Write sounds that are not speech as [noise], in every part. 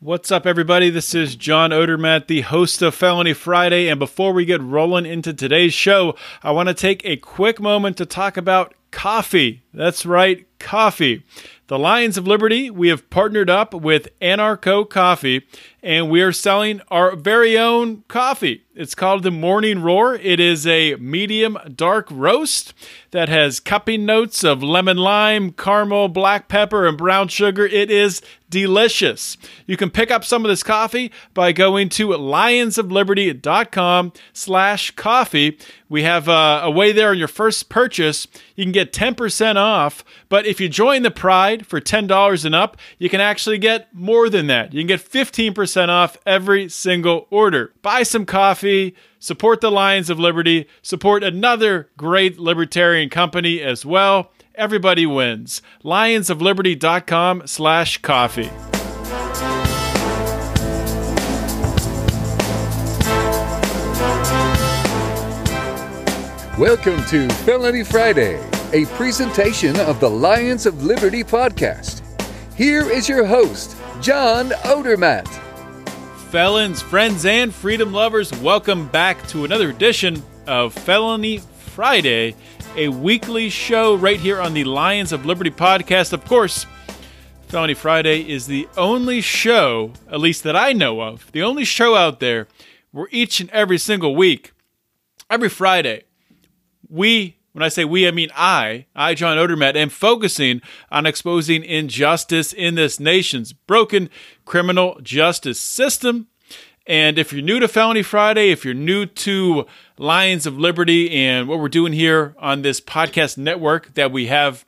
What's up, everybody? This is John Odermatt, the host of Felony Friday. And before we get rolling into today's show, I want to take a quick moment to talk about coffee. That's right, coffee. The Lions of Liberty, we have partnered up with Anarcho Coffee and we are selling our very own coffee. It's called the Morning Roar. It is a medium dark roast that has cupping notes of lemon lime, caramel, black pepper, and brown sugar. It is delicious. You can pick up some of this coffee by going to lionsofliberty.com slash coffee. We have uh, a way there on your first purchase. You can get 10% off, but if you join the Pride for $10 and up, you can actually get more than that. You can get 15% off every single order. Buy some coffee, support the Lions of Liberty, support another great libertarian company as well. Everybody wins. Lionsofliberty.com slash coffee. Welcome to Felony Friday, a presentation of the Lions of Liberty podcast. Here is your host, John Odermatt. Felons, friends, and freedom lovers, welcome back to another edition of Felony Friday, a weekly show right here on the Lions of Liberty podcast. Of course, Felony Friday is the only show, at least that I know of, the only show out there where each and every single week, every Friday, we, when I say we, I mean I, I, John Odermatt, am focusing on exposing injustice in this nation's broken criminal justice system. And if you're new to Felony Friday, if you're new to Lions of Liberty and what we're doing here on this podcast network that we have,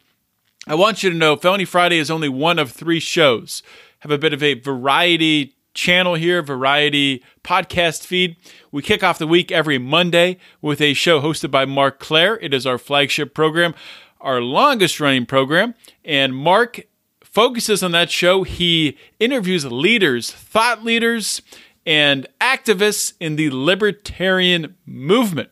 I want you to know Felony Friday is only one of three shows. Have a bit of a variety channel here, variety podcast feed. We kick off the week every Monday with a show hosted by Marc Clair. It is our flagship program, our longest running program. And Marc focuses on that show. He interviews leaders, thought leaders, and activists in the libertarian movement.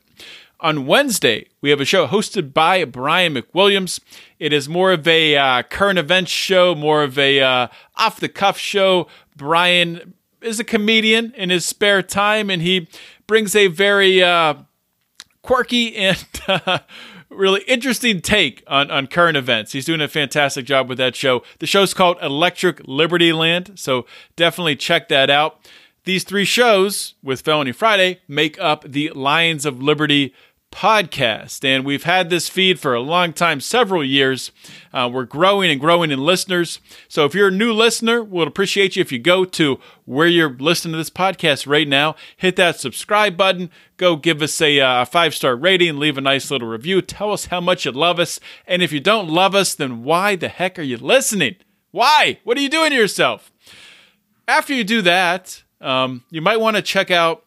On Wednesday, we have a show hosted by Brian McWilliams. It is more of a uh, current events show, more of a uh, off the cuff show. Brian is a comedian in his spare time, and he brings a very uh, quirky and [laughs] uh, really interesting take on, on current events. He's doing a fantastic job with that show. The show's called Electric Liberty Land, so definitely check that out. These three shows with Felony Friday make up the Lions of Liberty podcast. And we've had this feed for a long time, several years. Uh, we're growing and growing in listeners. So if you're a new listener, we'll appreciate you if you go to where you're listening to this podcast right now, hit that subscribe button, go give us a uh, five star rating, leave a nice little review, tell us how much you love us. And if you don't love us, then why the heck are you listening? Why? What are you doing to yourself? After you do that, um, you might want to check out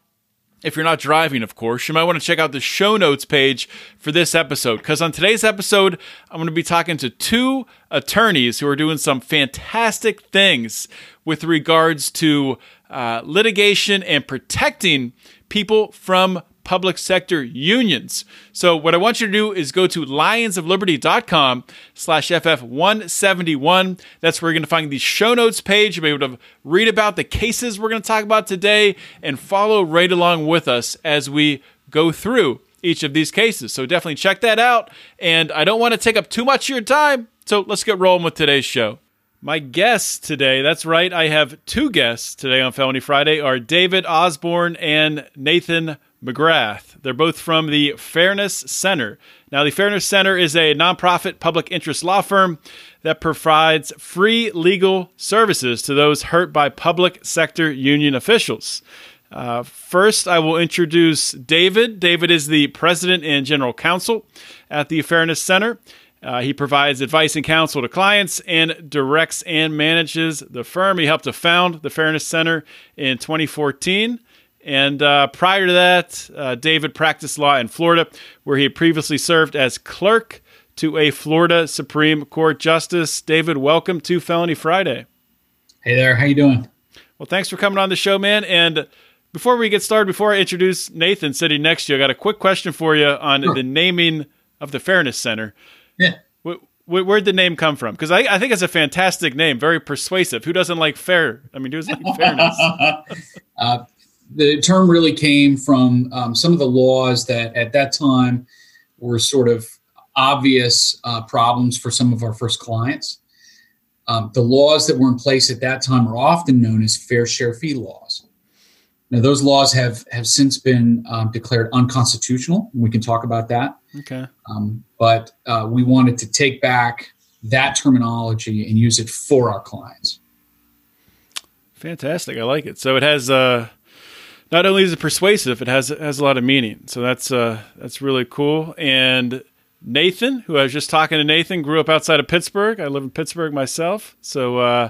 if you're not driving, of course, you might want to check out the show notes page for this episode. Because on today's episode, I'm going to be talking to two attorneys who are doing some fantastic things with regards to uh, litigation and protecting people from public sector unions. So what I want you to do is go to lionsofliberty.com slash FF171. That's where you're going to find the show notes page. You'll be able to read about the cases we're going to talk about today and follow right along with us as we go through each of these cases. So definitely check that out. And I don't want to take up too much of your time. So let's get rolling with today's show. My guests today, that's right, I have two guests today on Felony Friday, are David Osborne and Nathan McGrath. They're both from the Fairness Center. Now, the Fairness Center is a nonprofit public interest law firm that provides free legal services to those hurt by public sector union officials. Uh, first, I will introduce David. David is the president and general counsel at the Fairness Center. Uh, he provides advice and counsel to clients and directs and manages the firm. He helped to found the Fairness Center in 2014. And uh, prior to that, uh, David practiced law in Florida, where he had previously served as clerk to a Florida Supreme Court justice. David, welcome to Felony Friday. Hey there, how you doing? Well, thanks for coming on the show, man. And before we get started, before I introduce Nathan sitting next to you, I got a quick question for you on sure. the naming of the Fairness Center. Yeah. where'd the name come from? Because I, I, think it's a fantastic name, very persuasive. Who doesn't like fair? I mean, who doesn't like fairness? [laughs] uh, the term really came from um, some of the laws that at that time were sort of obvious uh, problems for some of our first clients. Um, the laws that were in place at that time are often known as fair share fee laws. Now, those laws have have since been um, declared unconstitutional. We can talk about that. Okay. Um, but uh, we wanted to take back that terminology and use it for our clients. Fantastic. I like it. So it has uh, not only is it persuasive, it has it has a lot of meaning. So that's uh, that's really cool. And Nathan, who I was just talking to Nathan, grew up outside of Pittsburgh. I live in Pittsburgh myself. So uh,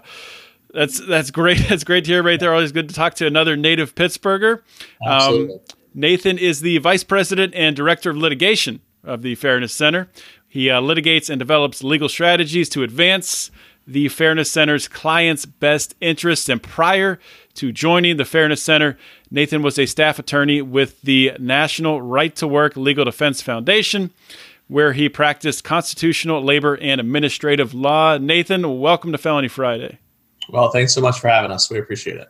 that's that's great. [laughs] That's great to hear right there. Always good to talk to another native Pittsburgher. Um, Nathan is the vice president and director of litigation of the Fairness Center. He uh, litigates and develops legal strategies to advance the Fairness Center's clients' best interests. And prior to joining the Fairness Center, Nathan was a staff attorney with the National Right to Work Legal Defense Foundation, where he practiced constitutional, labor, and administrative law. Nathan, welcome to Felony Friday. Well, thanks so much for having us. We appreciate it.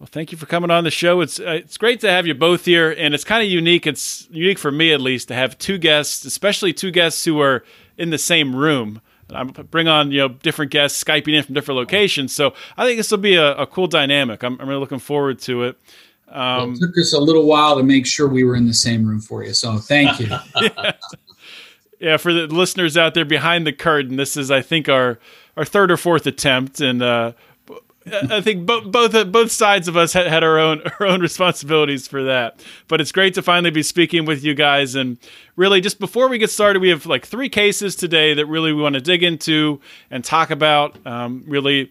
Well, thank you for coming on the show. It's uh, it's great to have you both here, and it's kind of unique. It's unique for me, at least, to have two guests, especially two guests who are in the same room. I bring on you know different guests, skyping in from different locations. So I think this will be a, a cool dynamic. I'm, I'm, really looking forward to it. Um, it took us a little while to make sure we were in the same room for you. So thank you. [laughs] yeah. yeah, for the listeners out there behind the curtain, this is I think our our third or fourth attempt, and uh, I think both both both sides of us had, had our own [laughs] our own responsibilities for that. But it's great to finally be speaking with you guys. And really, just before we get started, we have like three cases today that really we want to dig into and talk about. Um, really.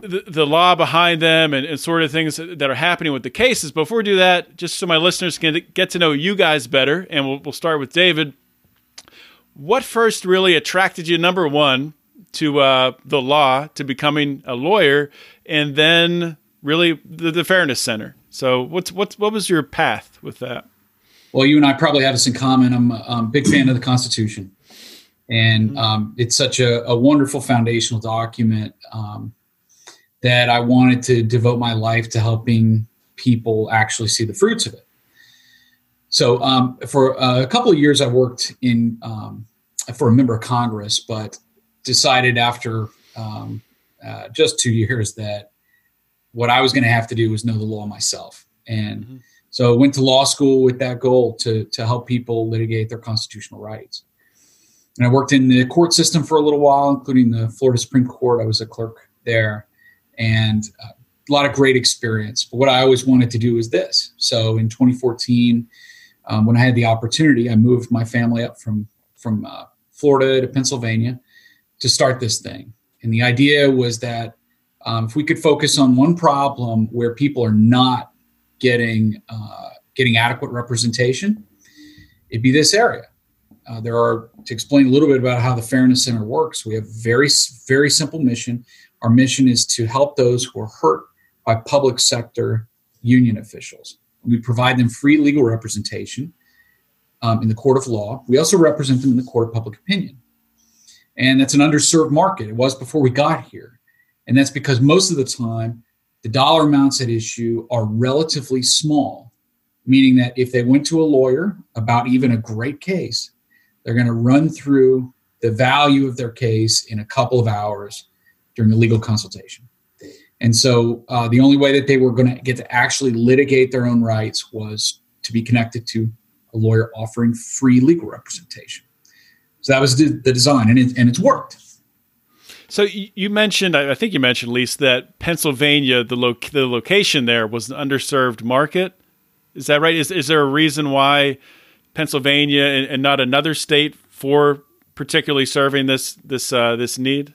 The, the law behind them and, and sort of things that are happening with the cases. Before we do that, just so my listeners can get to know you guys better, and we'll, we'll start with David. What first really attracted you, number one, to uh, the law to becoming a lawyer, and then really the, the Fairness Center. So, what's what's what was your path with that? Well, you and I probably have this in common. I'm a big fan of the Constitution, and mm-hmm. um, it's such a, a, wonderful foundational document um, that I wanted to devote my life to helping people actually see the fruits of it. So, um, for a couple of years, I worked in um, for a member of Congress, but decided after um, uh, just two [laughs] years that what I was going to have to do was know the law myself. And mm-hmm. so I went to law school with that goal to, to help people litigate their constitutional rights. And I worked in the court system for a little while, including the Florida Supreme Court. I was a clerk there and uh, a lot of great experience. But what I always wanted to do was this. So in 2014, um, when I had the opportunity, I moved my family up from, from uh, Florida to Pennsylvania to start this thing. And the idea was that um, if we could focus on one problem where people are not getting uh, getting adequate representation, it'd be this area. Uh, there are to explain a little bit about how the Fairness Center works. We have very very simple mission. Our mission is to help those who are hurt by public sector union officials. We provide them free legal representation um, in the court of law. We also represent them in the court of public opinion. And that's an underserved market. It was before we got here. And that's because most of the time, the dollar amounts at issue are relatively small, meaning that if they went to a lawyer about even a great case, they're going to run through the value of their case in a couple of hours during a legal consultation. And so uh, the only way that they were going to get to actually litigate their own rights was to be connected to a lawyer offering free legal representation. So that was the, design, and it, and it's worked. So you mentioned, I think you mentioned, Lisa, that Pennsylvania, the lo- the location there was an underserved market. Is that right? Is is there a reason why Pennsylvania and, and not another state for particularly serving this this uh, this need?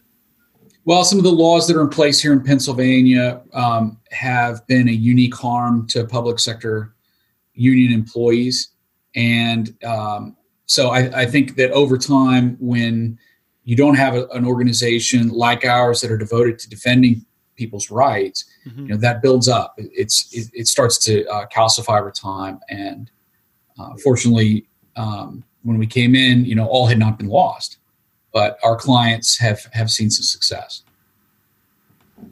Well, some of the laws that are in place here in Pennsylvania um, have been a unique harm to public sector union employees, and um, so I, I, think that over time, when you don't have a, an organization like ours that are devoted to defending people's rights, mm-hmm. you know that builds up. It's it, it starts to uh, calcify over time, and uh, fortunately, um, when we came in, you know, all had not been lost, but our clients have have seen some success.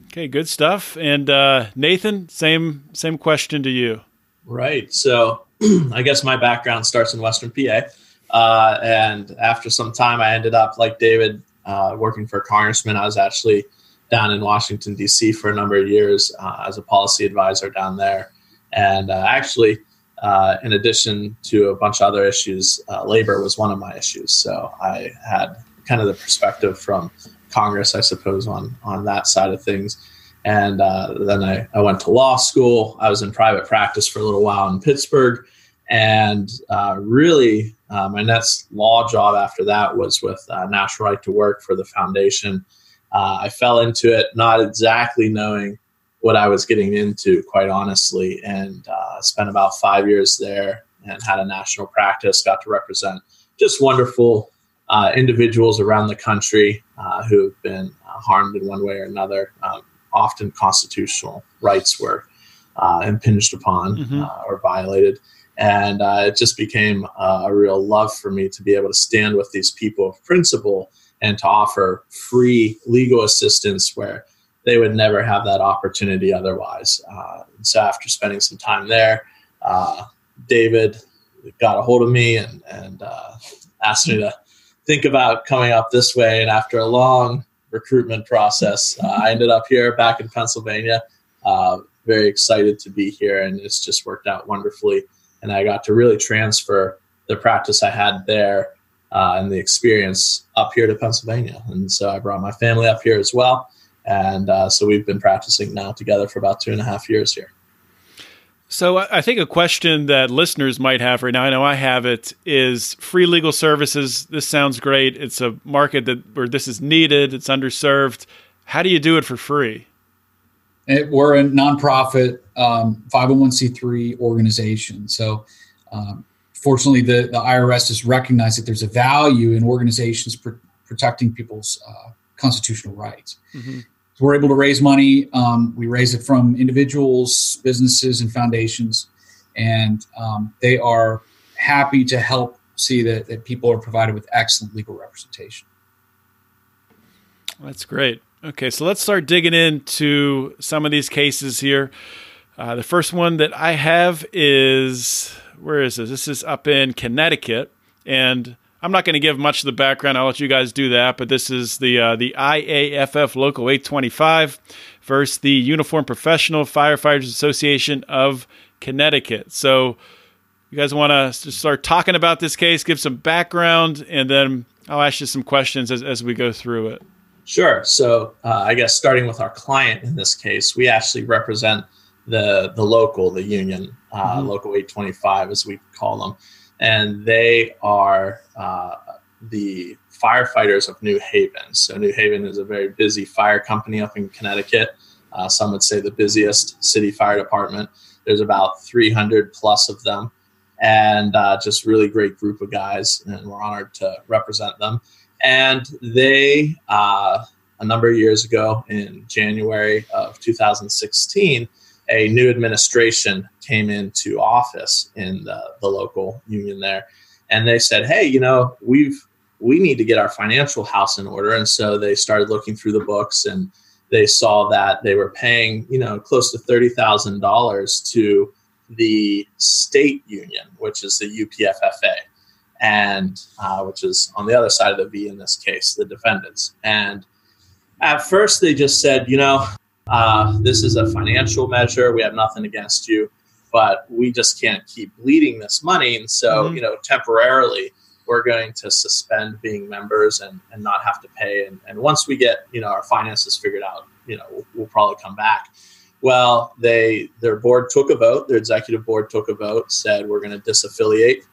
Okay, good stuff. And uh, Nathan, same same question to you. Right. So, [clears throat] I guess my background starts in Western PA, uh, and after some time, I ended up like David uh, working for a congressman. I was actually down in Washington D.C. for a number of years uh, as a policy advisor down there, and uh, actually uh, in addition to a bunch of other issues, uh, labor was one of my issues. So I had kind of the perspective from Congress, I suppose, on on that side of things. And then I, I went to law school. I was in private practice for a little while in Pittsburgh. And uh, really, uh, my next law job after that was with uh, National Right to Work for the foundation. I fell into it not exactly knowing what I was getting into, quite honestly, and uh, spent about five years there and had a national practice. Got to represent just wonderful uh, individuals around the country uh, who have been uh, harmed in one way or another. Um, often constitutional rights were uh, impinged upon mm-hmm. Uh, or violated. And it just became a real love for me to be able to stand with these people of principle and to offer free legal assistance where they would never have that opportunity otherwise. Uh, so after spending some time there, uh, David got a hold of me and, and uh, asked me to think about coming up this way. And after a long recruitment process, uh, I ended up here back in Pennsylvania. Uh, very excited to be here, and it's just worked out wonderfully. And I got to really transfer the practice I had there uh, and the experience up here to Pennsylvania. And so I brought my family up here as well and uh, so we've been practicing now together for about two and a half years here. So I think a question that listeners might have right now, I know I have it, is free legal services. This sounds great. It's a market that where this is needed. It's underserved. How do you do it for free? It, we're a nonprofit um, 501c3 organization. So um, fortunately, the, the IRS has recognized that there's a value in organizations pr- protecting people's uh, constitutional rights. Mm-hmm. So we're able to raise money. Um, we raise it from individuals, businesses, and foundations, and um, they are happy to help see that, that people are provided with excellent legal representation. That's great. Okay, so let's start digging into some of these cases here. Uh, the first one that I have is where is this? This is up in Connecticut, and I'm not going to give much of the background. I'll let you guys do that. But this is the uh, the IAFF Local 825 versus the Uniform Professional Firefighters Association of Connecticut. So you guys want to start talking about this case, give some background, and then I'll ask you some questions as, as we go through it. Sure. So uh, I guess starting with our client in this case, we actually represent the the local, the union, uh, mm-hmm. local 825 as we call them and they are uh, the firefighters of New Haven. So, New Haven is a very busy fire company up in Connecticut. Uh, some would say the busiest city fire department. There's about 300 plus of them, and uh, just really great group of guys. And we're honored to represent them. And they, uh, a number of years ago, in January of 2016, a new administration came into office in the, the local union there. And they said hey you know we've we need to get our financial house in order. And so they started looking through the books and they saw that they were paying you know close to $30000 to the state union which is the UPFFA and uh, which is on the other side of the v in this case the defendants and at first they just said you know uh, this is a financial measure. We have nothing against you, but we just can't keep bleeding this money. And so, mm-hmm. you know, temporarily, we're going to suspend being members and, and not have to pay. And, and once we get, you know, our finances figured out, you know, we'll, we'll probably come back. Well, they their board took a vote. Their executive board took a vote, said we're going to disaffiliate.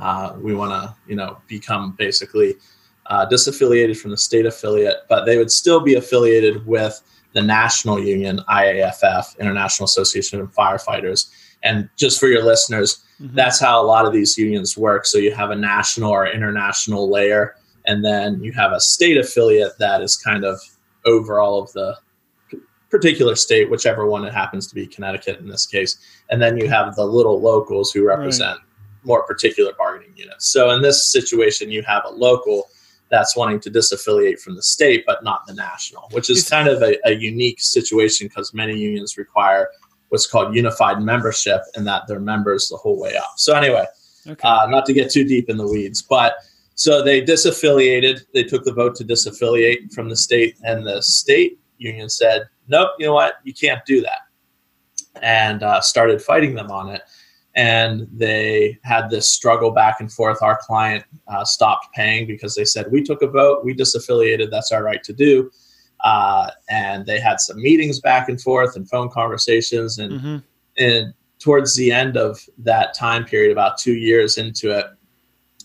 Uh, we want to you know become basically uh, disaffiliated from the state affiliate, but they would still be affiliated with the national union, IAFF, International Association of Firefighters. And just for your listeners, mm-hmm. that's how a lot of these unions work. So you have a national or international layer, and then you have a state affiliate that is kind of over all of the particular state, whichever one it happens to be, Connecticut in this case. And then you have the little locals who represent right. More particular bargaining units. So in this situation, you have a local that's wanting to disaffiliate from the state, but not the national, which is kind of a, a unique situation because many unions require what's called unified membership and that they're members the whole way up. So, anyway, okay. uh, not to get too deep in the weeds, but so they disaffiliated. They took the vote to disaffiliate from the state, and the state union said, nope, you know what? You can't do that. And uh, started fighting them on it and they had this struggle back and forth. Our client uh, stopped paying because they said, We took a vote, we disaffiliated, that's our right to do. Uh, and they had some meetings back and forth and phone conversations. And, mm-hmm. and towards the end of that time period, about two years into it,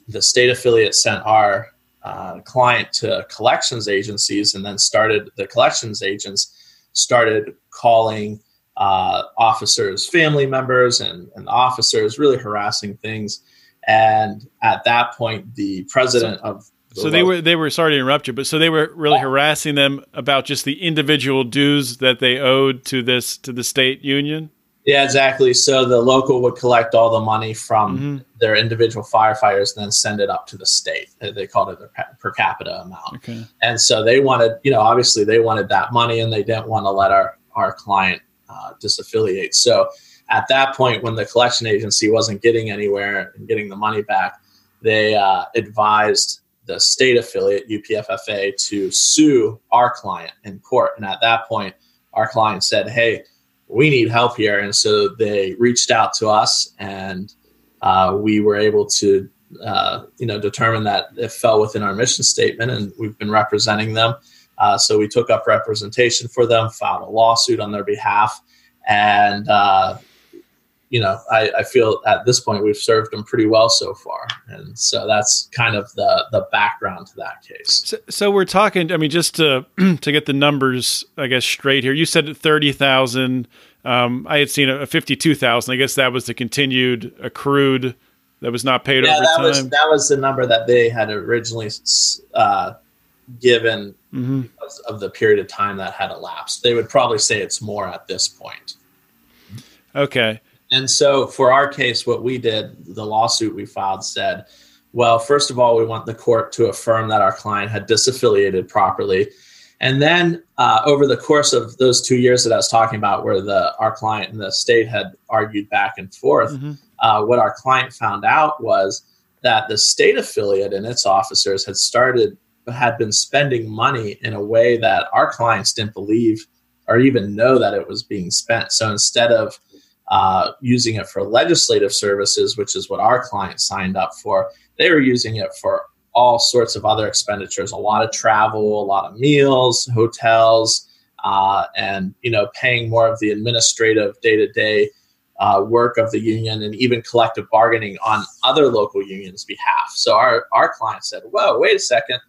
the state affiliate sent our uh, client to collections agencies and then started the collections agents started calling uh, officers' family members and, and officers, really harassing things. And at that point, the president of the so they were they were sorry to interrupt you, but so they were really harassing them about just the individual dues that they owed to this to the state union. Yeah, exactly. So the local would collect all the money from mm-hmm. their individual firefighters and then send it up to the state. They called it their per capita amount. Okay. And so they wanted, you know, obviously they wanted that money and they didn't want to let our, our client uh, disaffiliate. So at that point, when the collection agency wasn't getting anywhere and getting the money back, they uh, advised the state affiliate, UPFFA, to sue our client in court. And at that point, our client said, Hey, we need help here. And so they reached out to us and uh, we were able to uh, you know determine that it fell within our mission statement and we've been representing them uh, so we took up representation for them, filed a lawsuit on their behalf, and uh, you know I, I, feel at this point we've served them pretty well so far, and so that's kind of the the background to that case. So, so we're talking. I mean, just to [clears throat] to get the numbers, I guess straight here. You said thirty thousand. Um, I had seen a, a fifty-two thousand. I guess that was the continued accrued that was not paid yeah, over that time. was that was the number that they had originally uh, given mm-hmm. of the period of time that had elapsed. They would probably say it's more at this point. Okay. And so for our case, what we did, the lawsuit we filed said, well, first of all, we want the court to affirm that our client had disaffiliated properly. And then uh, over the course of those two years that I was talking about, where the our client and the state had argued back and forth, mm-hmm. uh, what our client found out was that the state affiliate and its officers had started had been spending money in a way that our clients didn't believe or even know that it was being spent. So instead of uh, using it for legislative services, which is what our clients signed up for, they were using it for all sorts of other expenditures, a lot of travel, a lot of meals, hotels, uh, and you know, paying more of the administrative day-to-day uh, work of the union and even collective bargaining on other local unions' behalf. So our our client said, "Whoa, wait a second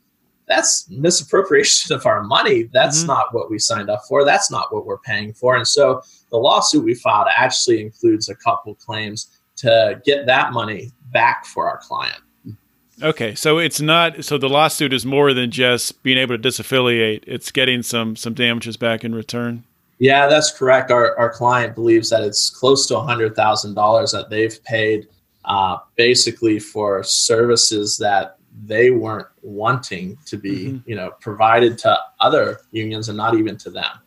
that's misappropriation [laughs] of our money. That's mm-hmm. not what we signed up for. That's not what we're paying for. And so the lawsuit we filed actually includes a couple claims to get that money back for our client. Okay, so it's not so the lawsuit is more than just being able to disaffiliate. It's getting some some damages back in return. Yeah, that's correct. Our our client believes that it's close to hundred thousand dollars that they've paid, uh, basically for services that they weren't wanting to be, mm-hmm. you know, provided to other unions and not even to them.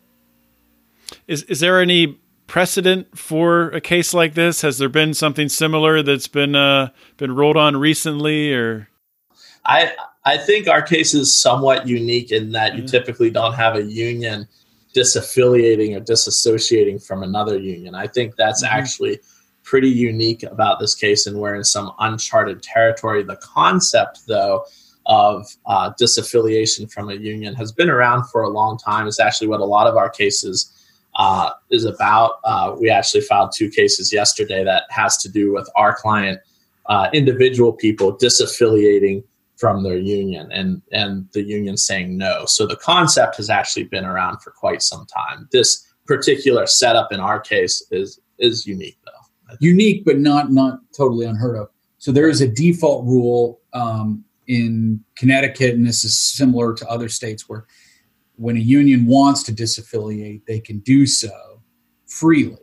Is is there any precedent for a case like this? Has there been something similar that's been uh, been rolled on recently, or? I I think our case is somewhat unique in that you typically don't have a union disaffiliating or disassociating from another union. I think that's mm-hmm. actually pretty unique about this case, and we're in some uncharted territory. The concept, though, of uh, disaffiliation from a union has been around for a long time. It's actually what a lot of our cases uh, is about. Uh, we actually filed two cases yesterday that has to do with our client uh, individual people disaffiliating from their union and and the union saying no. So the concept has actually been around for quite some time. This particular setup in our case is is unique. Unique, but not not totally unheard of. So there is a default rule um, in Connecticut, and this is similar to other states where when a union wants to disaffiliate, they can do so freely.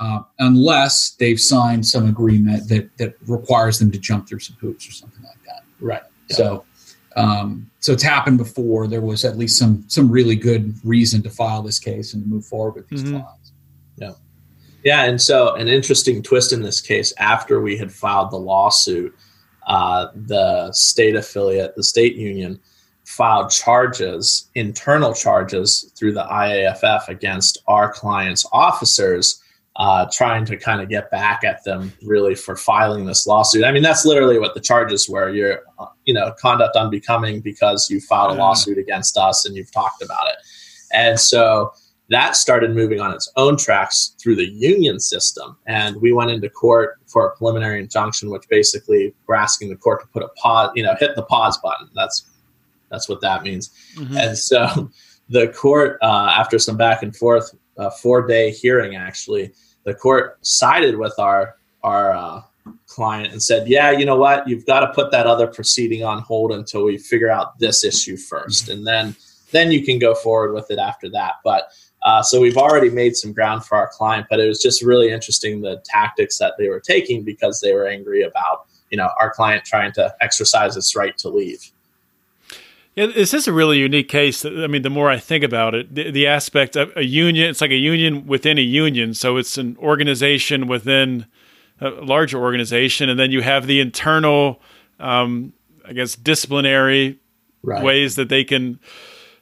Uh, unless they've signed some agreement that that requires them to jump through some hoops or something like that. Right. Yeah. So, um, so it's happened before. There was at least some some really good reason to file this case and move forward with these mm-hmm. Yeah. And so an interesting twist in this case. After we had filed the lawsuit, uh, the state affiliate, the state union, filed charges, internal charges through the IAFF against our clients' officers uh, trying to kind of get back at them really for filing this lawsuit. I mean, that's literally what the charges were. You're, uh, you know, conduct unbecoming because you filed a lawsuit against us and you've talked about it. And so that started moving on its own tracks through the union system. And we went into court for a preliminary injunction, which basically we're asking the court to put a pause, you know, hit the pause button. That's that's what that means. Mm-hmm. And so [laughs] the court, uh, after some back and forth, a four day hearing actually, the court sided with our our uh, client and said, "Yeah, you know what? You've got to put that other proceeding on hold until we figure out this issue first, and then then you can go forward with it after that." But uh, so we've already made some ground for our client, but it was just really interesting the tactics that they were taking because they were angry about you know our client trying to exercise its right to leave. Yeah, this is a really unique case. I mean, the more I think about it, the, the aspect of a union, it's like a union within a union. So it's an organization within a larger organization. And then you have the internal, um, I guess, disciplinary right. ways that they can,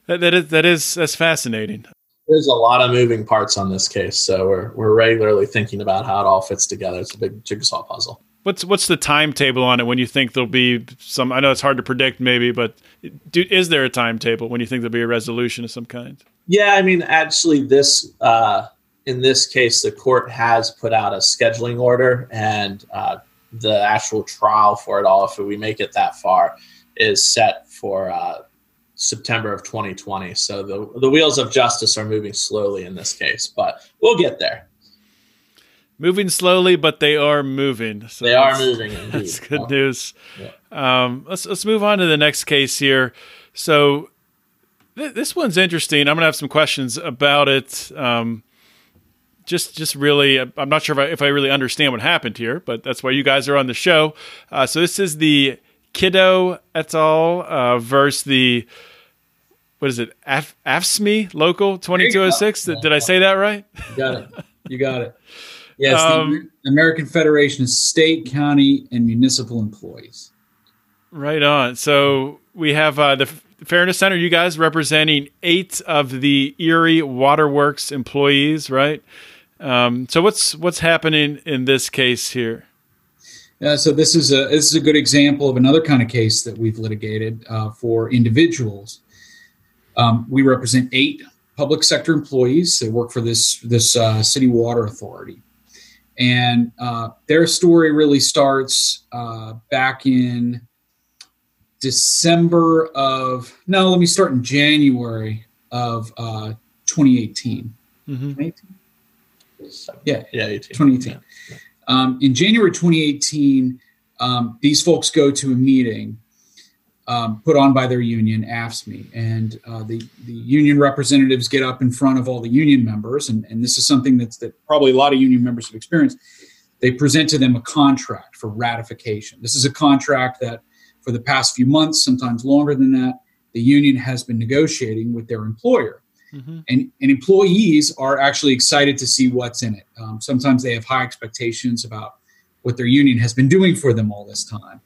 that, that, is, that is, that's fascinating. There's a lot of moving parts on this case. So we're, we're regularly thinking about how it all fits together. It's a big jigsaw puzzle. What's what's the timetable on it when you think there'll be some? I know it's hard to predict, maybe, but do, is there a timetable when you think there'll be a resolution of some kind? Yeah, I mean, actually, this uh, in this case, the court has put out a scheduling order, and uh, the actual trial for it all, if we make it that far, is set for uh, September of 2020. So the the wheels of justice are moving slowly in this case, but we'll get there moving slowly, but they are moving. So they are moving. [laughs] Indeed. That's good oh. news. Yeah. Um, let's let's move on to the next case here. So th- this one's interesting. I'm gonna have some questions about it. Um, just just really, I'm not sure if I, if I really understand what happened here, but that's why you guys are on the show. Uh, so this is the Kiddo et al. Uh, versus the what is it? Af- AFSCME local 2206. Did, did I say that right? You got it. You got it. Yes, um, the American Federation of State, County, and Municipal Employees. Right on. So we have uh, the Fairness Center. You guys representing eight of the Erie Waterworks employees, right? Um, so what's what's happening in this case here? Uh, so this is a this is a good example of another kind of case that we've litigated uh, for individuals. Um, we represent eight public sector employees that work for this this uh, city water authority. And uh, their story really starts uh, back in December of, no, let me start in January of uh, 2018. Mm-hmm. 2018? Yeah, yeah, 18. 2018. Yeah. Um, in January 2018, um, these folks go to a meeting um, put on by their union, AFSCME. And uh, the, the union representatives get up in front of all the union members, and, and this is something that's, that probably a lot of union members have experienced. They present to them a contract for ratification. This is a contract that, for the past few months, sometimes longer than that, the union has been negotiating with their employer. Mm-hmm. And, and employees are actually excited to see what's in it. Um, sometimes they have high expectations about what their union has been doing for them all this time.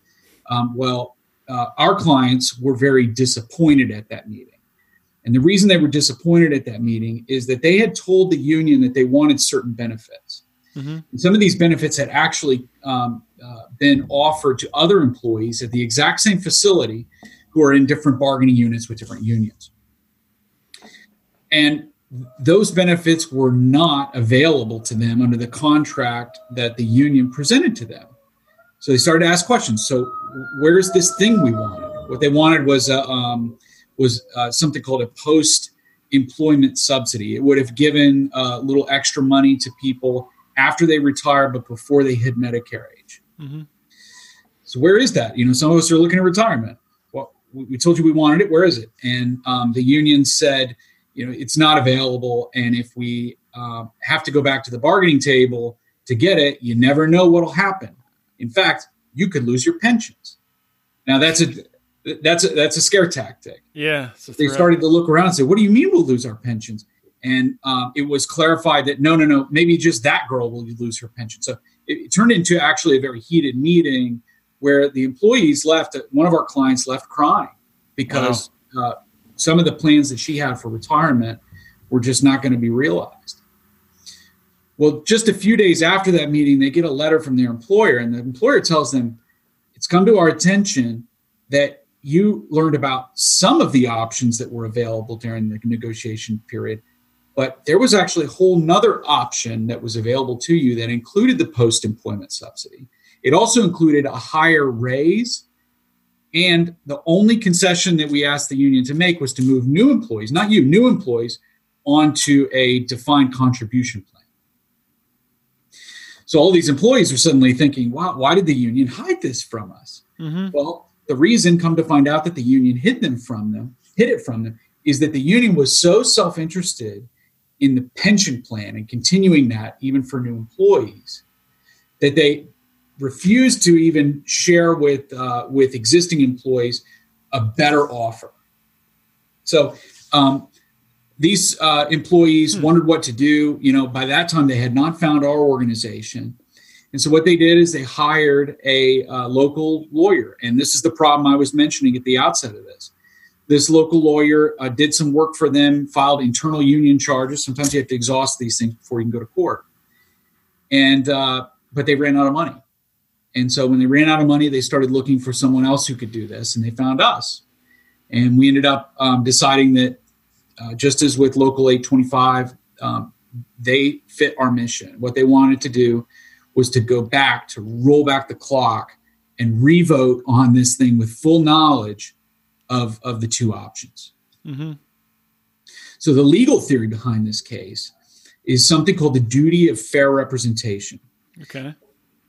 Um, well, uh, our clients were very disappointed at that meeting. And the reason they were disappointed at that meeting is that they had told the union that they wanted certain benefits. Mm-hmm. And some of these benefits had actually um, uh, been offered to other employees at the exact same facility who are in different bargaining units with different unions. And those benefits were not available to them under the contract that the union presented to them. So they started to ask questions. So where's this thing we wanted? What they wanted was a, um, was uh, something called a post employment subsidy. It would have given a uh, little extra money to people after they retire, but before they hit Medicare age. Mm-hmm. So where is that? You know, some of us are looking at retirement. Well, we told you we wanted it. Where is it? And um, the union said, you know, it's not available. And if we uh, have to go back to the bargaining table to get it, you never know what'll happen. In fact, you could lose your pensions. Now that's a that's a, that's a scare tactic. Yeah, they started to look around and say, "What do you mean we'll lose our pensions?" And um, it was clarified that no, no, no, maybe just that girl will lose her pension. So it, it turned into actually a very heated meeting where the employees left. One of our clients left crying because wow. uh, some of the plans that she had for retirement were just not going to be realized. Well, just a few days after that meeting, they get a letter from their employer, and the employer tells them, It's come to our attention that you learned about some of the options that were available during the negotiation period, but there was actually a whole nother option that was available to you that included the post employment subsidy. It also included a higher raise. And the only concession that we asked the union to make was to move new employees, not you, new employees, onto a defined contribution plan. So all these employees are suddenly thinking, wow, why did the union hide this from us? Mm-hmm. Well, the reason, come to find out that the union hid them from them, hid it from them, is that the union was so self-interested in the pension plan and continuing that even for new employees that they refused to even share with uh, with existing employees a better offer. So um, these uh, employees hmm. wondered what to do. You know, by that time they had not found our organization, and so what they did is they hired a uh, local lawyer. And this is the problem I was mentioning at the outset of this. This local lawyer uh, did some work for them, filed internal union charges. Sometimes you have to exhaust these things before you can go to court. And uh, but they ran out of money. And so when they ran out of money, they started looking for someone else who could do this, and they found us. And we ended up um, deciding that, uh, just as with Local 825, um, they fit our mission. What they wanted to do was to go back to roll back the clock and revote on this thing with full knowledge of, of the two options. Mm-hmm. So the legal theory behind this case is something called the duty of fair representation. Okay.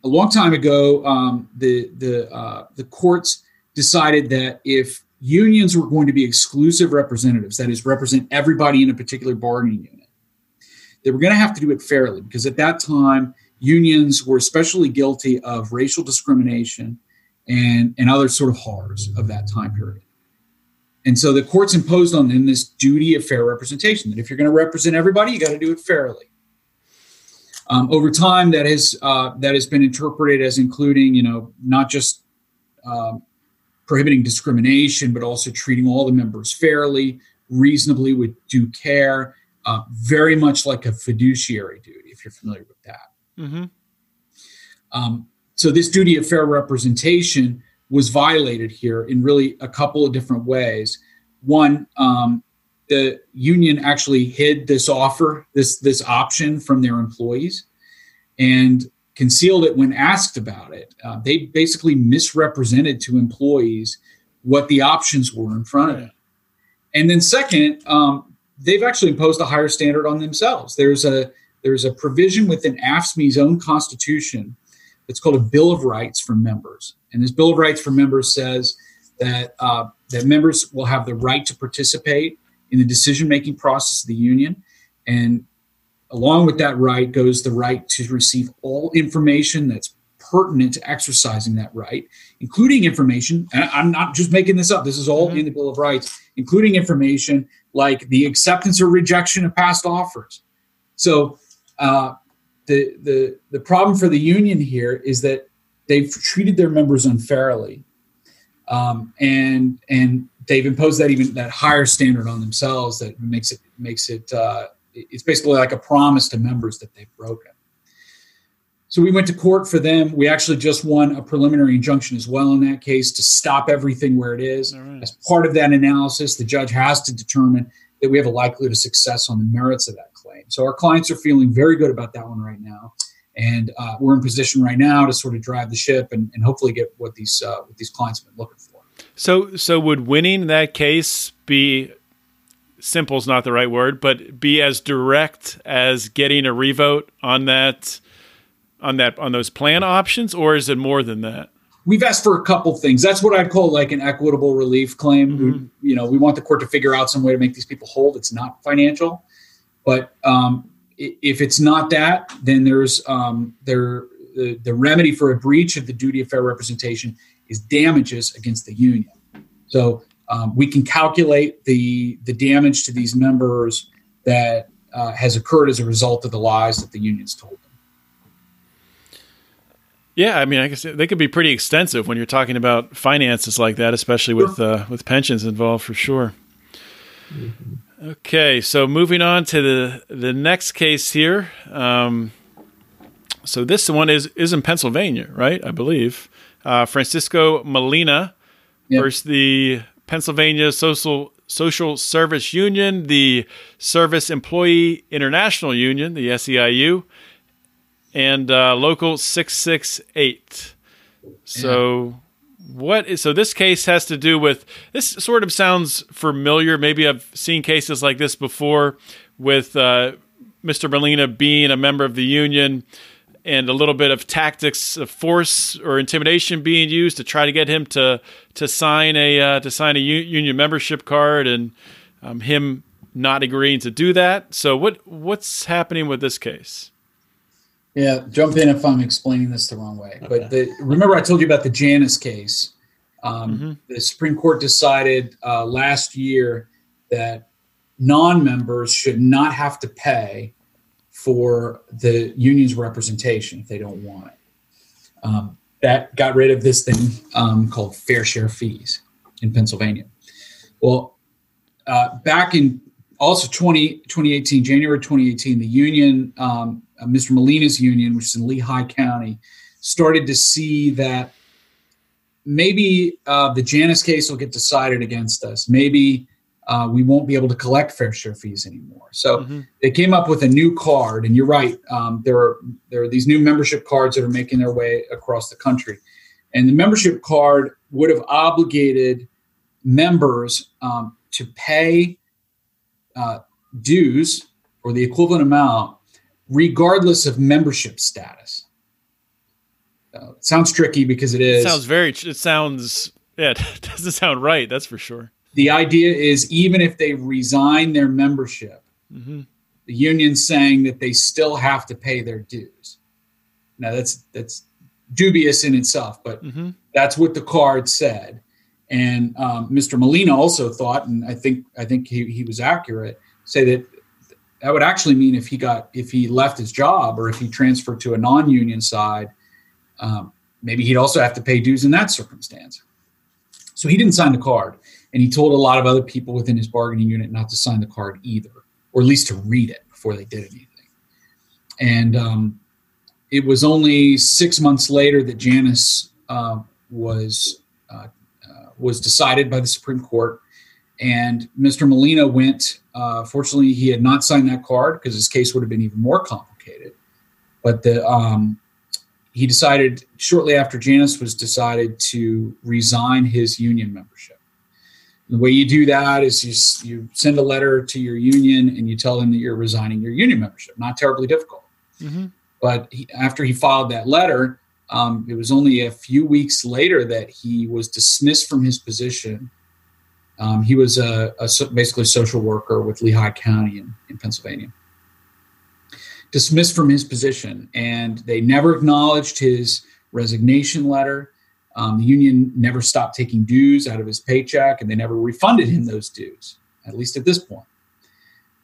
A long time ago, um, the the uh, the courts decided that if unions were going to be exclusive representatives, that is, represent everybody in a particular bargaining unit, they were going to have to do it fairly because at that time unions were especially guilty of racial discrimination and, and other sort of horrors of that time period. And so the courts imposed on them this duty of fair representation that if you're going to represent everybody, you got to do it fairly. Um, over time, that has uh, that has been interpreted as including, you know, not just um, prohibiting discrimination, but also treating all the members fairly, reasonably, with due care, uh, very much like a fiduciary duty, if you're familiar with that. Mm-hmm. Um, so this duty of fair representation was violated here in really a couple of different ways. One, um, the union actually hid this offer, this this option from their employees, and concealed it when asked about it. Uh, they basically misrepresented to employees what the options were in front of them. And then second, um, they've actually imposed a higher standard on themselves. There's a there's a provision within AFSCME's own constitution that's called a Bill of Rights for members. And this Bill of Rights for members says that, uh, that members will have the right to participate in the decision making process of the union. And along with that right goes the right to receive all information that's pertinent to exercising that right, including information. And I'm not just making this up, this is all mm-hmm. in the Bill of Rights, including information like the acceptance or rejection of past offers. So uh, the the the problem for the union here is that they've treated their members unfairly, um, and and they've imposed that even that higher standard on themselves that makes it makes it uh, it's basically like a promise to members that they've broken. So we went to court for them. We actually just won a preliminary injunction as well in that case to stop everything where it is. Right. As part of that analysis, the judge has to determine that we have a likelihood of success on the merits of that claim. So our clients are feeling very good about that one right now. and uh, we're in position right now to sort of drive the ship and, and hopefully get what these uh, what these clients have been looking for. So, so would winning that case be simple is not the right word, but be as direct as getting a revote on that on that on those plan options, or is it more than that? We've asked for a couple things. That's what I'd call like an equitable relief claim. Mm-hmm. We, you know, we want the court to figure out some way to make these people whole. It's not financial, but um, if it's not that, then there's um, there the, the remedy for a breach of the duty of fair representation is damages against the union. So um, we can calculate the the damage to these members that uh, has occurred as a result of the lies that the unions told them. Yeah, I mean, I guess they could be pretty extensive when you're talking about finances like that, especially with uh, with pensions involved for sure. Mm-hmm. Okay, so moving on to the the next case here. Um, so this one is is in Pennsylvania, right? I believe uh, Francisco Molina yep. versus the Pennsylvania Social Social Service Union, the Service Employee International Union, the SEIU, and uh, Local Six Six Eight. So. Yeah. What is so? This case has to do with this. Sort of sounds familiar. Maybe I've seen cases like this before, with uh, Mr. Molina being a member of the union, and a little bit of tactics of force or intimidation being used to try to get him to to sign a uh, to sign a u- union membership card and um, him not agreeing to do that. So what what's happening with this case? Yeah, jump in if I'm explaining this the wrong way. Okay. But the, remember, I told you about the Janus case. Um, mm-hmm. The Supreme Court decided uh, last year that non-members should not have to pay for the union's representation if they don't want it. Um, that got rid of this thing um, called fair share fees in Pennsylvania. Well, uh, back in also 20, 2018, January 2018, the union, um, uh, Mr. Molina's union, which is in Lehigh County, started to see that maybe uh, the Janus case will get decided against us. Maybe uh, we won't be able to collect fair share fees anymore. So mm-hmm. they came up with a new card, and you're right. Um, there are there are these new membership cards that are making their way across the country, and the membership card would have obligated members um, to pay uh, dues or the equivalent amount, regardless of membership status. Uh, sounds tricky because it is. It sounds very. It sounds. Yeah, [laughs] it doesn't sound right. That's for sure the idea is even if they resign their membership, mm-hmm. the union's saying that they still have to pay their dues. Now that's that's dubious in itself, but mm-hmm. that's what the card said. And um, Mr. Molina also thought, and I think I think he, he was accurate, say that that would actually mean if he got if he left his job or if he transferred to a non-union side, um, maybe he'd also have to pay dues in that circumstance. So he didn't sign the card. And he told a lot of other people within his bargaining unit not to sign the card either, or at least to read it before they did anything. And um, it was only six months later that Janus uh, was uh, uh, was decided by the Supreme Court, and Mr. Molina went. Uh, fortunately, he had not signed that card because his case would have been even more complicated. But the um, he decided shortly after Janus was decided to resign his union membership. The way you do that is you, you send a letter to your union and you tell them that you're resigning your union membership. Not terribly difficult. Mm-hmm. But he, after he filed that letter, um, it was only a few weeks later that he was dismissed from his position. Um, he was a, a, basically a social worker with Lehigh County in, in Pennsylvania. Dismissed from his position, and they never acknowledged his resignation letter. Um, the union never stopped taking dues out of his paycheck, and they never refunded him those dues, at least at this point.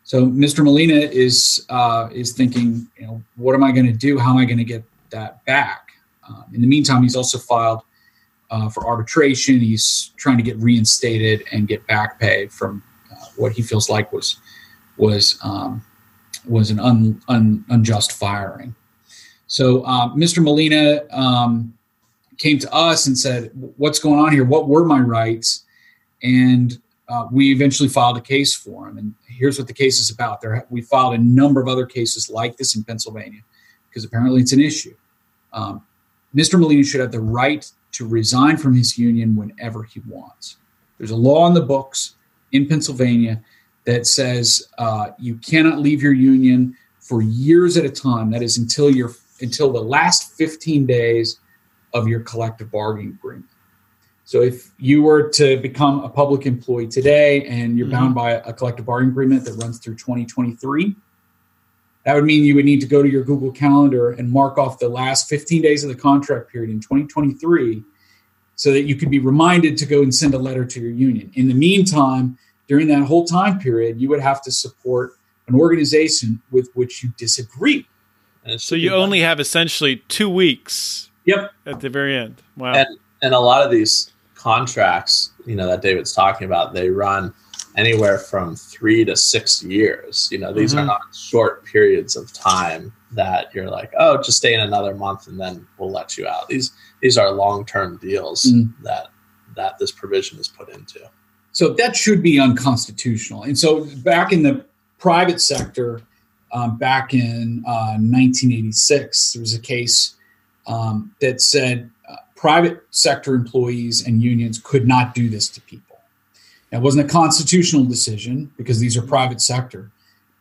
So Mr. Molina is uh, is thinking, you know, what am I going to do? How am I going to get that back? Uh, in the meantime, he's also filed uh, for arbitration. He's trying to get reinstated and get back pay from uh, what he feels like was was um, was an un, un, unjust firing. So Mr. Molina. Came to us and said, "What's going on here? What were my rights?" And uh, we eventually filed a case for him. And here's what the case is about. There, we filed a number of other cases like this in Pennsylvania, because apparently it's an issue. Um, Mr. Molina should have the right to resign from his union whenever he wants. There's a law in the books in Pennsylvania that says uh, you cannot leave your union for years at a time. That is until you're until the last 15 days of your collective bargaining agreement. So if you were to become a public employee today and you're mm-hmm. bound by a collective bargaining agreement that runs through 2023, that would mean you would need to go to your Google Calendar and mark off the last 15 days of the contract period in 2023 so that you could be reminded to go and send a letter to your union. In the meantime, during that whole time period, you would have to support an organization with which you disagree. So you only have essentially two weeks. Yep. At the very end. Wow. And, and a lot of these contracts, you know, that David's talking about, they run anywhere from three to six years. You know, these mm-hmm. are not short periods of time that you're like, oh, just stay in another month and then we'll let you out. These these are long term deals mm-hmm. that that this provision is put into. So that should be unconstitutional. And so back in the private sector, um, back in uh, 1986, there was a case um, that said uh, private sector employees and unions could not do this to people. Now, it wasn't a constitutional decision because these are private sector,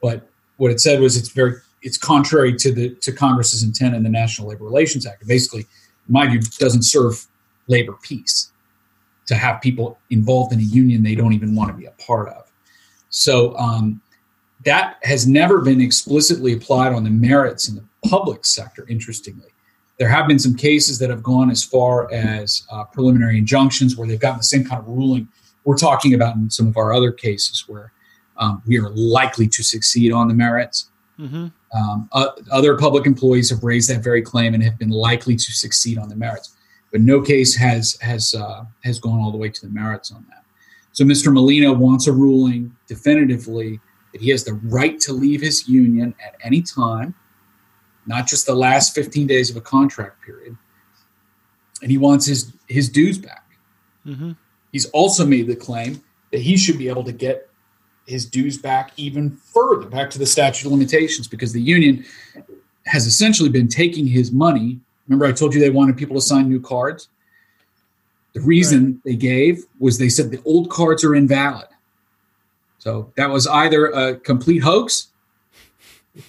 but what it said was it's very it's contrary to the to Congress's intent in the National Labor Relations Act. Basically, in my view, doesn't serve labor peace to have people involved in a union they don't even want to be a part of. So um, that has never been explicitly applied on the merits in the public sector. Interestingly, there have been some cases that have gone as far as uh, preliminary injunctions where they've gotten the same kind of ruling we're talking about in some of our other cases where um, we are likely to succeed on the merits. Mm-hmm. Um, uh, other public employees have raised that very claim and have been likely to succeed on the merits, but no case has has uh, has gone all the way to the merits on that. So Mr. Molina wants a ruling definitively that he has the right to leave his union at any time, not just the last 15 days of a contract period, and he wants his his dues back. Mm-hmm. He's also made the claim that he should be able to get his dues back even further, back to the statute of limitations, because the union has essentially been taking his money. Remember, I told you they wanted people to sign new cards? The reason right. they gave was they said the old cards are invalid. So that was either a complete hoax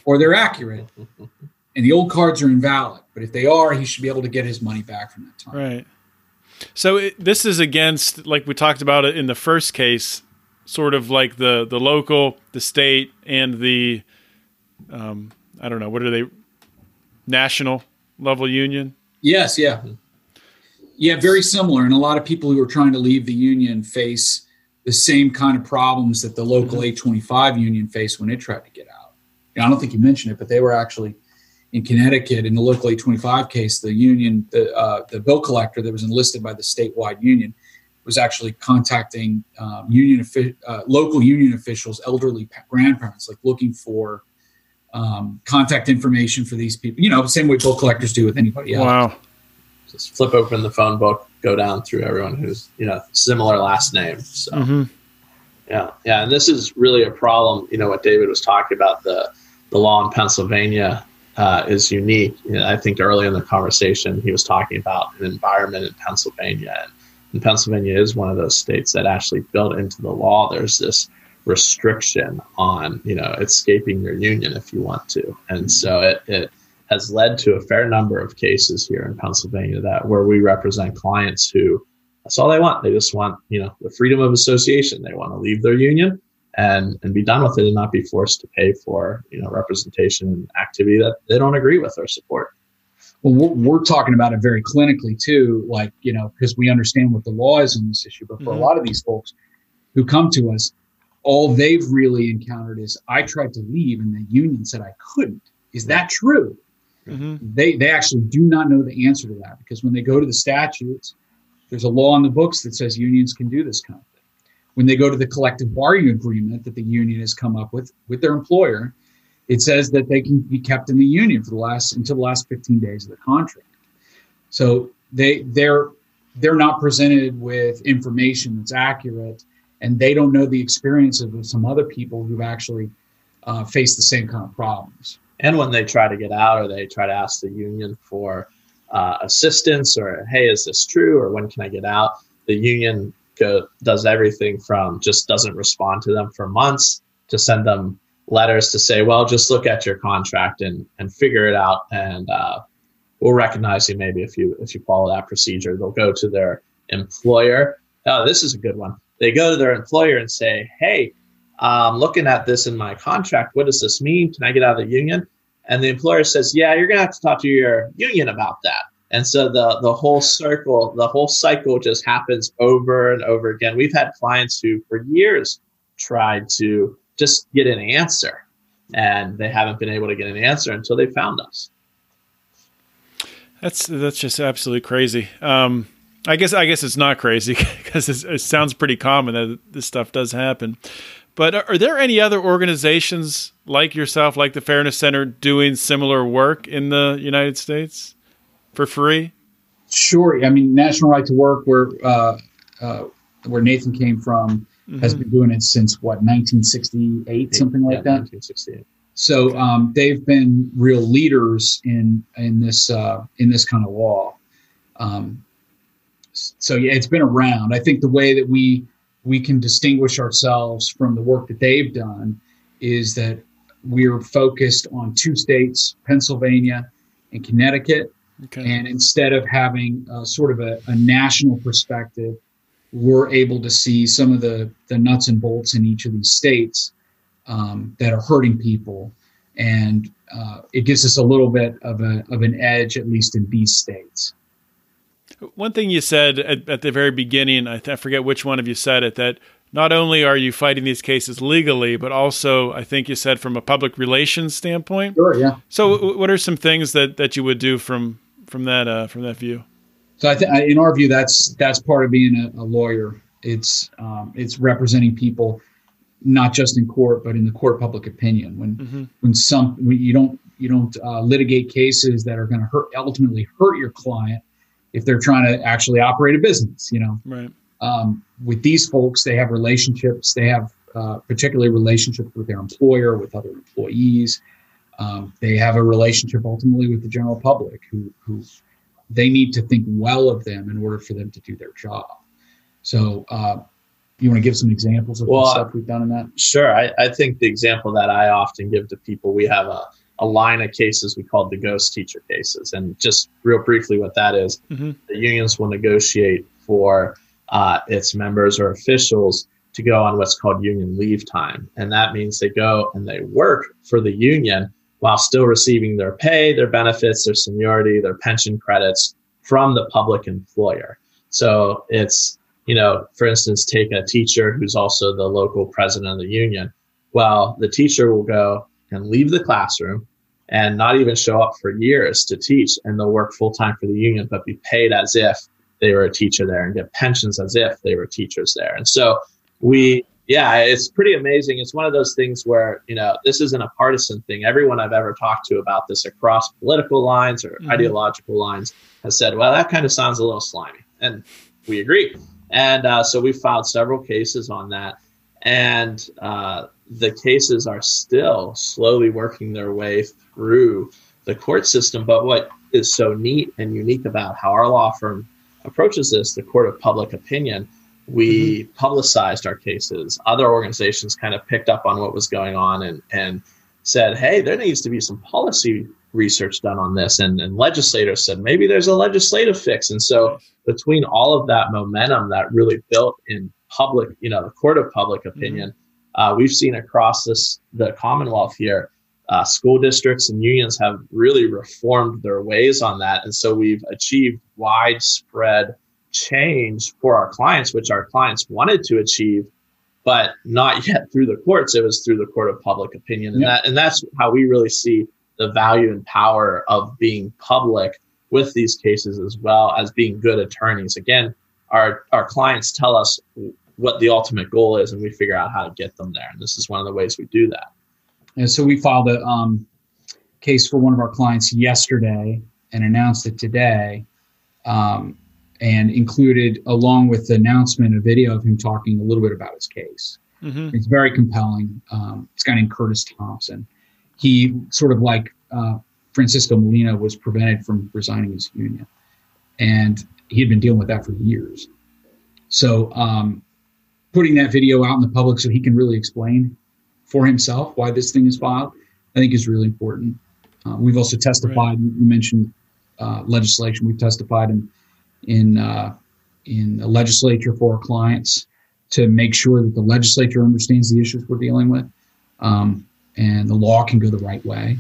or they're accurate. [laughs] And the old cards are invalid. But if they are, he should be able to get his money back from that time. Right. So it, this is against, like we talked about it in the first case, sort of like the the local, the state, and the um, I don't know what are they national level union. Yes, yeah, yeah, very similar. And a lot of people who are trying to leave the union face the same kind of problems that the local mm-hmm. 825 union faced when it tried to get out. I don't think you mentioned it, but they were actually in Connecticut in the local 825 case, the union, the, uh, the bill collector that was enlisted by the statewide union was actually contacting um, union uh, local union officials, elderly grandparents, like looking for um, contact information for these people. You know, the same way bill collectors do with anybody else. Wow. Just flip open the phone book, go down through everyone who's you know similar last name. So. Mm-hmm. Yeah, yeah, and this is really a problem. You know what David was talking about the the law in Pennsylvania uh, is unique. You know, I think early in the conversation, he was talking about an environment in Pennsylvania. And, and Pennsylvania is one of those states that actually built into the law. There's this restriction on, you know, escaping your union if you want to. And so it, it has led to a fair number of cases here in Pennsylvania that where we represent clients who that's all they want. They just want, you know, the freedom of association. They want to leave their union and and be done with it and not be forced to pay for you know representation and activity that they don't agree with or support well we're, we're talking about it very clinically too like you know because we understand what the law is on this issue but for mm-hmm. a lot of these folks who come to us all they've really encountered is i tried to leave and the union said i couldn't is that true mm-hmm. they they actually do not know the answer to that because when they go to the statutes there's a law in the books that says unions can do this kind of when they go to the collective bargaining agreement that the union has come up with with their employer, it says that they can be kept in the union for the last until the last 15 days of the contract. So they they're they're not presented with information that's accurate, and they don't know the experiences of some other people who've actually uh, faced the same kind of problems. And when they try to get out or they try to ask the union for uh, assistance or, hey, is this true or when can I get out? The union go, does everything from just doesn't respond to them for months to send them letters to say, well, just look at your contract and, and figure it out. And uh, we'll recognize you maybe if you if you follow that procedure. They'll go to their employer. Oh, this is a good one. They go to their employer and say, hey, I'm looking at this in my contract. What does this mean? Can I get out of the union? And the employer says, yeah, you're going to have to talk to your union about that. And so the, the whole circle, the whole cycle just happens over and over again. We've had clients who for years tried to just get an answer and they haven't been able to get an answer until they found us. That's, that's just absolutely crazy. Um, I guess, I guess it's not crazy [laughs] because it sounds pretty common that this stuff does happen. But are there any other organizations like yourself, like the Fairness Center, doing similar work in the United States for free? Sure. I mean, National Right to Work, where uh, uh, where Nathan came from, mm-hmm. has been doing it since what 1968, something like yeah, that. 1968. So um, they've been real leaders in in this uh, in this kind of law. Um, so yeah, it's been around. I think the way that we we can distinguish ourselves from the work that they've done is that we're focused on two states, Pennsylvania and Connecticut. Okay. And instead of having a, sort of a, a, national perspective, we're able to see some of the, the nuts and bolts in each of these states um, that are hurting people. And uh, it gives us a little bit of, a, of an edge, at least in these states. One thing you said at, at the very beginning, I, th- I, forget which one of you said it, that not only are you fighting these cases legally, but also I think you said from a public relations standpoint. Sure, yeah. So, w- what are some things that, that you would do from from that uh, from that view? So, I th- in our view, that's that's part of being a, a lawyer. It's um, it's representing people not just in court, but in the court public opinion. When mm-hmm. when some when you don't you don't uh, litigate cases that are going to hurt ultimately hurt your client if they're trying to actually operate a business, you know. Right. Um, with these folks, they have relationships. They have uh, particularly relationships with their employer, with other employees. Um, they have a relationship ultimately with the general public, who who they need to think well of them in order for them to do their job. So, uh, you want to give some examples of well, the stuff we've done in that? Sure. I, I think the example that I often give to people, we have a a line of cases we called the ghost teacher cases. And just real briefly, what that is, mm-hmm. the unions will negotiate for uh, its members or officials to go on what's called union leave time. And that means they go and they work for the union while still receiving their pay, their benefits, their seniority, their pension credits from the public employer. So it's, you know, for instance, take a teacher who's also the local president of the union. Well, the teacher will go and leave the classroom and not even show up for years to teach and they'll work full time for the union but be paid as if they were a teacher there and get pensions as if they were teachers there and so we yeah it's pretty amazing. It's one of those things where you know this isn't a partisan thing. Everyone i've ever talked to about this across political lines or mm-hmm. ideological lines has said well that kind of sounds a little slimy. And we agree. And uh, so we filed several cases on that. And uh, the cases are still slowly working their way through the court system. But what is so neat and unique about how our law firm approaches this, the court of public opinion, we mm-hmm. publicized our cases. Other organizations kind of picked up on what was going on and, and said, hey, there needs to be some policy research done on this. And, and legislators said, maybe there's a legislative fix. And so between all of that momentum that really built in public, you know, the court of public mm-hmm. opinion, mm-hmm uh, we've seen across this the Commonwealth here, uh, school districts and unions have really reformed their ways on that, and so we've achieved widespread change for our clients, which our clients wanted to achieve, but not [laughs] yet through the courts. It was through the court of public opinion, and that and that's how we really see the value and power of being public with these cases as well as being good attorneys. Again, our our clients tell us what the ultimate goal is and we figure out how to get them there. And this is one of the ways we do that. And so we filed a um, case for one of our clients yesterday and announced it today um, and included, along with the announcement, a video of him talking a little bit about his case. Mm-hmm. It's very compelling. Um, this guy named Curtis Thompson. he sort of like uh, Francisco Molina was prevented from resigning his union, and he had been dealing with that for years. So, um, putting that video out in the public so he can really explain for himself why this thing is filed, I think is really important. Uh, we've also testified. Right. You mentioned uh, legislation. We've testified in in uh, in the legislature for our clients to make sure that the legislature understands the issues we're dealing with, um, and the law can go the right way.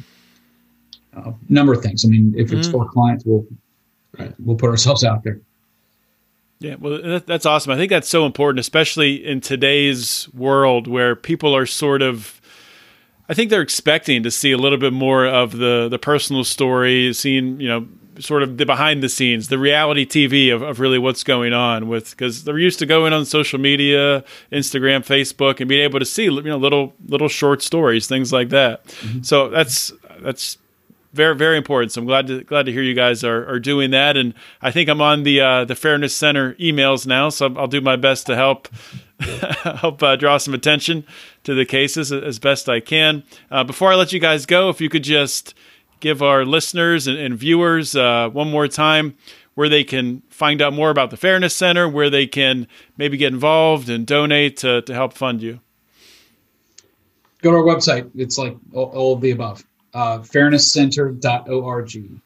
A uh, number of things. I mean, if it's mm-hmm. for clients, we'll right. we'll put ourselves out there. Yeah, well, that's awesome. I think that's so important, especially in today's world where people are sort of. I think they're expecting to see a little bit more of the the personal story, seeing you know sort of the behind the scenes, the reality TV of, of really what's going on with because they're used to going on social media, Instagram, Facebook, and being able to see you know little little short stories, things like that. Mm-hmm. So that's that's very very important. So I'm glad to glad to hear you guys are, are doing that, and I think I'm on the uh, the Fairness Center emails now, so I'll do my best to help [laughs] help uh, draw some attention to the cases as best I can. Uh, before I let you guys go, if you could just give our listeners and, and viewers uh, one more time where they can find out more about the Fairness Center, where they can maybe get involved and donate to, to help fund you. Go to our website. It's like all, all of the above uh, fairnesscenter.org.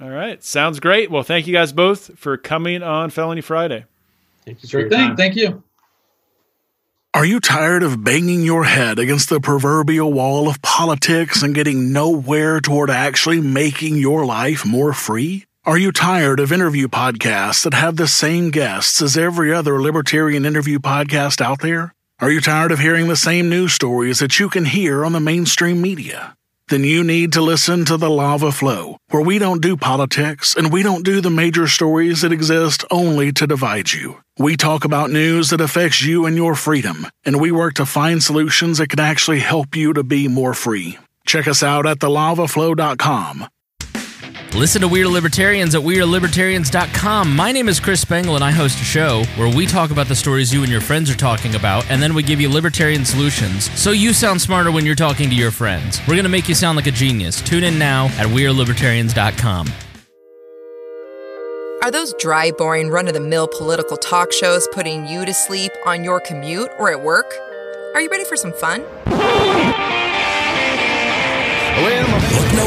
All right. Sounds great. Well, thank you guys both for coming on Felony Friday. Thank you. Sure thing. Time. Thank you. Are you tired of banging your head against the proverbial wall of politics and getting nowhere toward actually making your life more free? Are you tired of interview podcasts that have the same guests as every other libertarian interview podcast out there? Are you tired of hearing the same news stories that you can hear on the mainstream media? Then you need to listen to the Lava Flow, where we don't do politics and we don't do the major stories that exist only to divide you. We talk about news that affects you and your freedom, and we work to find solutions that can actually help you to be more free. Check us out at thelavaflow.com Listen to Weird Libertarians at WeirdLibertarians.com. My name is Chris Spangle, and I host a show where we talk about the stories you and your friends are talking about, and then we give you libertarian solutions so you sound smarter when you're talking to your friends. We're going to make you sound like a genius. Tune in now at WeirdLibertarians.com. Are those dry, boring, run of the mill political talk shows putting you to sleep on your commute or at work? Are you ready for some fun? Look no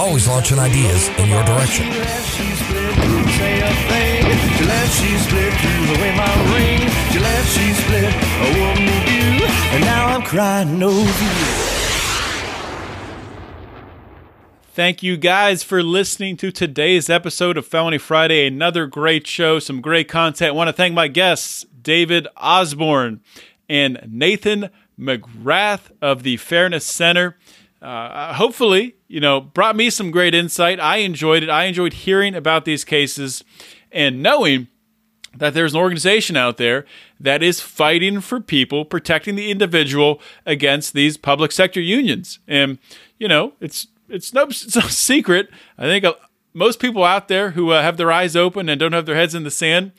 always launching ideas in your direction. Thank you guys for listening to today's episode of Felony Friday. Another great show, some great content. I want to thank my guests, David Osborne and Nathan McGrath of the Fairness Center. Uh, hopefully, you know, brought me some great insight. I enjoyed it. I enjoyed hearing about these cases and knowing that there's an organization out there that is fighting for people, protecting the individual against these public sector unions. And you know, it's it's no, [laughs] it's no secret. I think uh, most people out there who uh, have their eyes open and don't have their heads in the sand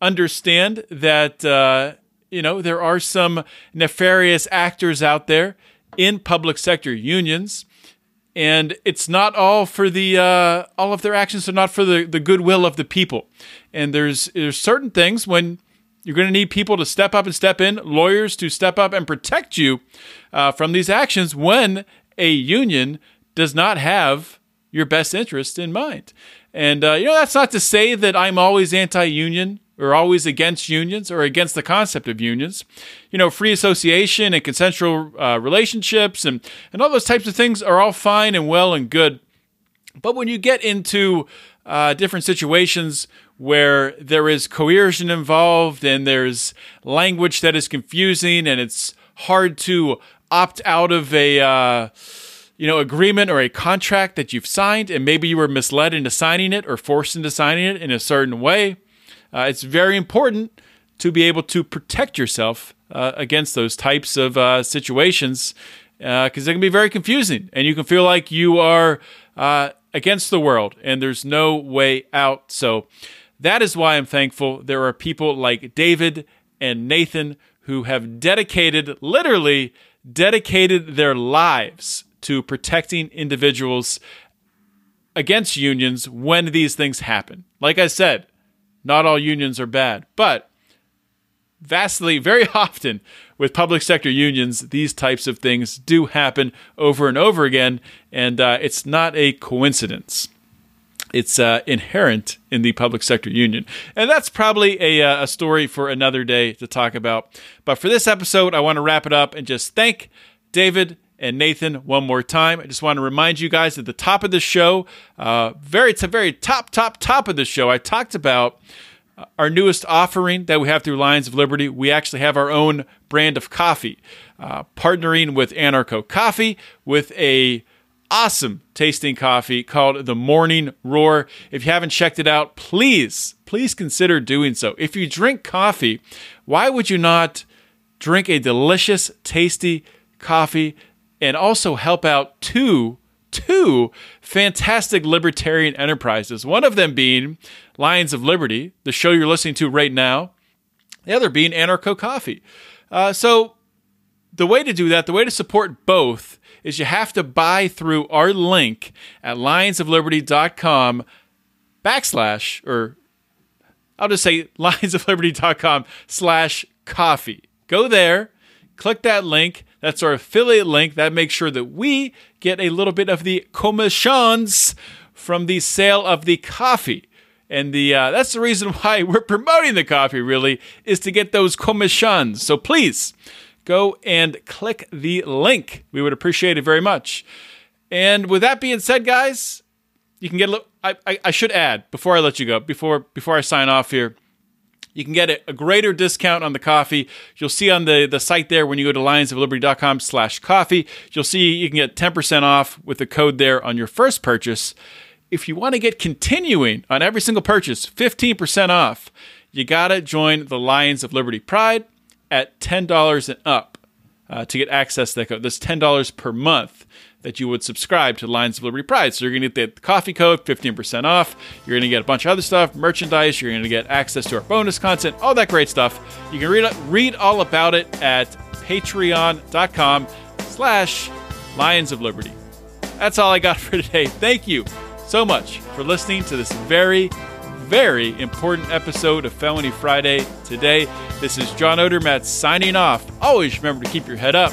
understand that uh, you know there are some nefarious actors out there in public sector unions. And it's not all for the uh, all of their actions are not for the, the goodwill of the people. And there's there's certain things when you're going to need people to step up and step in, lawyers to step up and protect you uh, from these actions when a union does not have your best interest in mind. And uh, you know that's not to say that I'm always anti-union or always against unions or against the concept of unions. You know, free association and consensual uh, relationships and, and all those types of things are all fine and well and good. But when you get into uh, different situations where there is coercion involved and there's language that is confusing and it's hard to opt out of a. Uh, you know, agreement or a contract that you've signed, and maybe you were misled into signing it or forced into signing it in a certain way. Uh, it's very important to be able to protect yourself uh, against those types of uh, situations because uh, they can be very confusing and you can feel like you are uh, against the world and there's no way out. So that is why I'm thankful there are people like David and Nathan who have dedicated, literally dedicated their lives to protecting individuals against unions when these things happen. Like I said, not all unions are bad, but vastly, very [laughs] often with public sector unions, these types of things do happen over and over again, and uh, it's not a coincidence. It's uh, inherent in the public sector union. And that's probably a, uh, a story for another day to talk about. But for this episode, I want to wrap it up and just thank David and Nathan one more time. I just want to remind you guys at the top of the show, uh, very, to very top, top, top of the show, I talked about our newest offering that we have through Lions of Liberty, we actually have our own brand of coffee, uh, partnering with Anarcho Coffee with a awesome tasting coffee called the Morning Roar. If you haven't checked it out, please, please consider doing so. If you drink coffee, why would you not drink a delicious, tasty coffee and also help out two two fantastic libertarian enterprises. One of them being Lions of Liberty, the show you're listening to right now, the other being Anarcho Coffee. Uh, so, the way to do that, the way to support both, is you have to buy through our link at lionsofliberty.com backslash, or I'll just say [laughs] lionsofliberty.com slash coffee. Go there, click that link that's our affiliate link. That makes sure that we get a little bit of the commissions from the sale of the coffee. And the uh, that's the reason [laughs] why we're promoting the coffee, really, is to get those commissions. So please go and click the link. We would appreciate it very much. And with that being said, guys, you can get a little. I, I, I should add before I let you go, before before I sign off here. You can get a greater discount on the coffee. You'll see on the, the site there when you go to lionsofliberty.com slash coffee, you'll see you can get 10% off with the code there on your first purchase. If you want to get continuing on every single purchase, 15% off, you got to join the Lions of Liberty Pride at $10 and up uh, to get access to that code. That's $10 per month that you would subscribe to Lions of Liberty Pride. So you're going to get the coffee code, 15% off. You're going to get a bunch of other stuff, merchandise. You're going to get access to our bonus content, all that great stuff. You can read, read all about it at patreon.com slash Lions of Liberty. That's all I got for today. Thank you so much for listening to this very, very important episode of Felony Friday today. This is John Odermatt signing off. Always remember to keep your head up